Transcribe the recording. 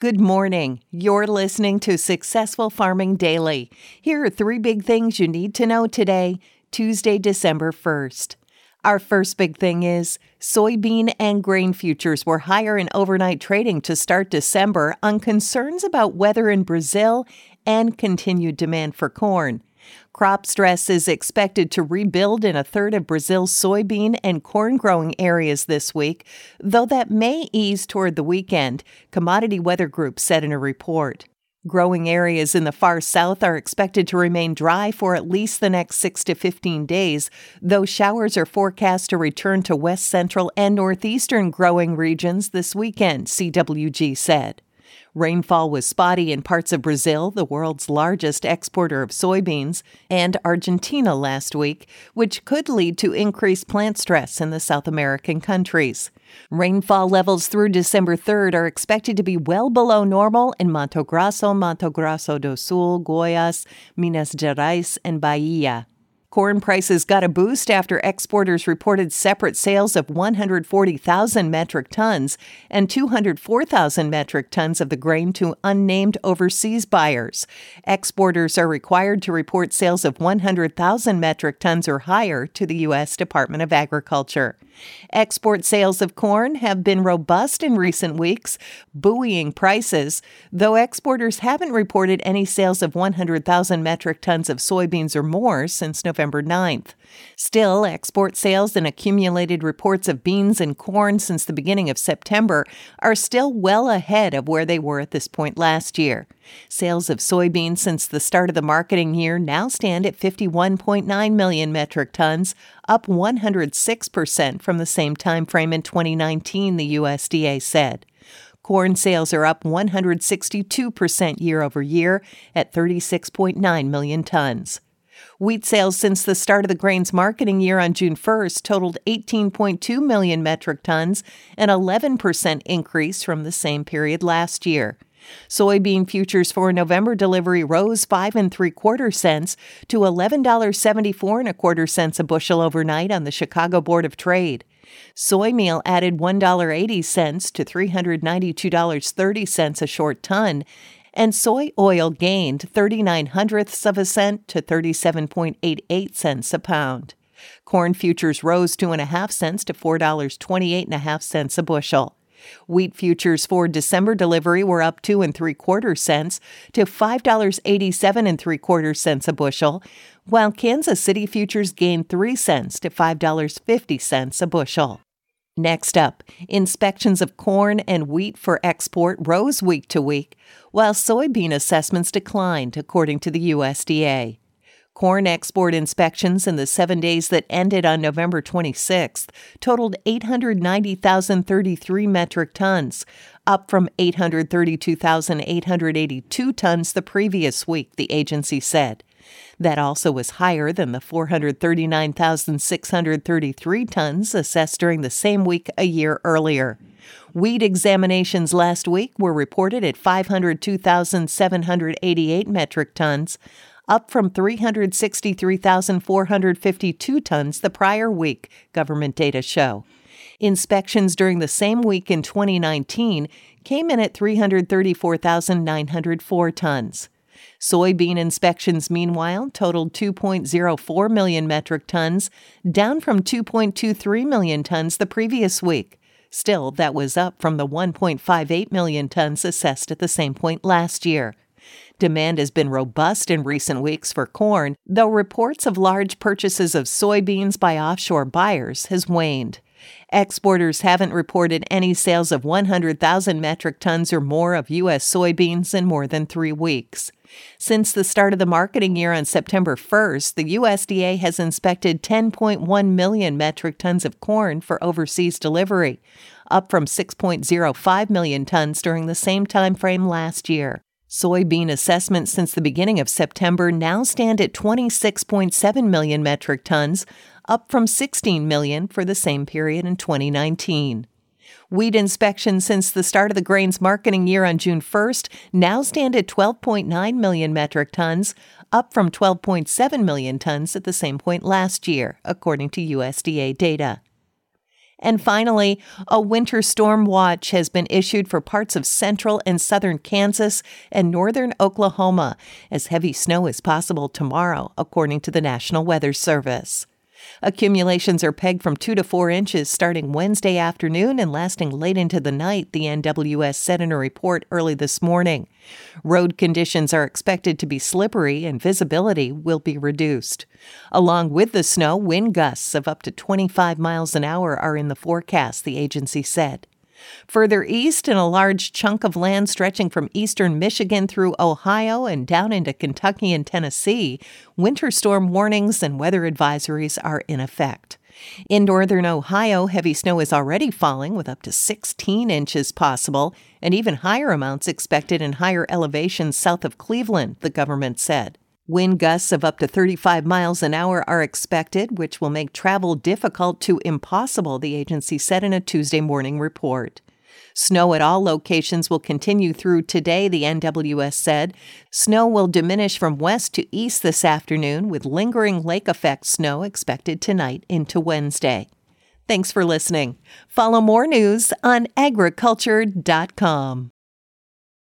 Good morning. You're listening to Successful Farming Daily. Here are three big things you need to know today, Tuesday, December 1st. Our first big thing is soybean and grain futures were higher in overnight trading to start December on concerns about weather in Brazil and continued demand for corn. Crop stress is expected to rebuild in a third of Brazil's soybean and corn growing areas this week, though that may ease toward the weekend, Commodity Weather Group said in a report. Growing areas in the far south are expected to remain dry for at least the next 6 to 15 days, though showers are forecast to return to west central and northeastern growing regions this weekend, CWG said. Rainfall was spotty in parts of Brazil, the world's largest exporter of soybeans, and Argentina last week, which could lead to increased plant stress in the South American countries. Rainfall levels through December 3rd are expected to be well below normal in Mato Grosso, Mato Grosso do Sul, Goiás, Minas Gerais, and Bahia. Corn prices got a boost after exporters reported separate sales of 140,000 metric tons and 204,000 metric tons of the grain to unnamed overseas buyers. Exporters are required to report sales of 100,000 metric tons or higher to the U.S. Department of Agriculture. Export sales of corn have been robust in recent weeks, buoying prices, though exporters haven't reported any sales of 100,000 metric tons of soybeans or more since November 9th. Still, export sales and accumulated reports of beans and corn since the beginning of September are still well ahead of where they were at this point last year. Sales of soybeans since the start of the marketing year now stand at 51.9 million metric tons, up 106% from the same time frame in 2019, the USDA said. Corn sales are up 162% year over year at 36.9 million tons. Wheat sales since the start of the grain's marketing year on June 1st totaled 18.2 million metric tons, an 11% increase from the same period last year. Soybean futures for November delivery rose five and three quarter cents to eleven dollars seventy four and a quarter cents a bushel overnight on the Chicago Board of Trade. Soy meal added one dollar eighty cents to three hundred ninety two dollars thirty cents a short ton, and soy oil gained 39 hundredths of a cent to 37.88 cents a pound. Corn futures rose two and a half cents to $4.28 and a half cents a bushel. Wheat futures for December delivery were up two and three quarter cents to $5.87 and three quarter cents a bushel, while Kansas City futures gained three cents to $5.50 a bushel. Next up, inspections of corn and wheat for export rose week to week, while soybean assessments declined, according to the USDA. Corn export inspections in the seven days that ended on November 26th totaled 890,033 metric tons, up from 832,882 tons the previous week, the agency said. That also was higher than the 439,633 tons assessed during the same week a year earlier. Wheat examinations last week were reported at 502,788 metric tons, up from 363,452 tons the prior week, government data show. Inspections during the same week in 2019 came in at 334,904 tons. Soybean inspections, meanwhile, totaled 2.04 million metric tons, down from 2.23 million tons the previous week. Still, that was up from the 1.58 million tons assessed at the same point last year. Demand has been robust in recent weeks for corn, though reports of large purchases of soybeans by offshore buyers has waned. Exporters haven't reported any sales of 100,000 metric tons or more of U.S. soybeans in more than three weeks. Since the start of the marketing year on September 1st, the USDA has inspected 10.1 million metric tons of corn for overseas delivery, up from 6.05 million tons during the same time frame last year. Soybean assessments since the beginning of September now stand at 26.7 million metric tons, up from 16 million for the same period in 2019. Wheat inspections since the start of the grain's marketing year on June 1st now stand at 12.9 million metric tons, up from 12.7 million tons at the same point last year, according to USDA data. And finally, a winter storm watch has been issued for parts of central and southern Kansas and northern Oklahoma, as heavy snow is possible tomorrow, according to the National Weather Service. Accumulations are pegged from 2 to 4 inches starting Wednesday afternoon and lasting late into the night, the NWS said in a report early this morning. Road conditions are expected to be slippery and visibility will be reduced. Along with the snow, wind gusts of up to 25 miles an hour are in the forecast, the agency said. Further east, in a large chunk of land stretching from eastern Michigan through Ohio and down into Kentucky and Tennessee, winter storm warnings and weather advisories are in effect. In northern Ohio, heavy snow is already falling with up to 16 inches possible, and even higher amounts expected in higher elevations south of Cleveland, the government said. Wind gusts of up to 35 miles an hour are expected, which will make travel difficult to impossible, the agency said in a Tuesday morning report. Snow at all locations will continue through today, the NWS said. Snow will diminish from west to east this afternoon, with lingering lake effect snow expected tonight into Wednesday. Thanks for listening. Follow more news on agriculture.com.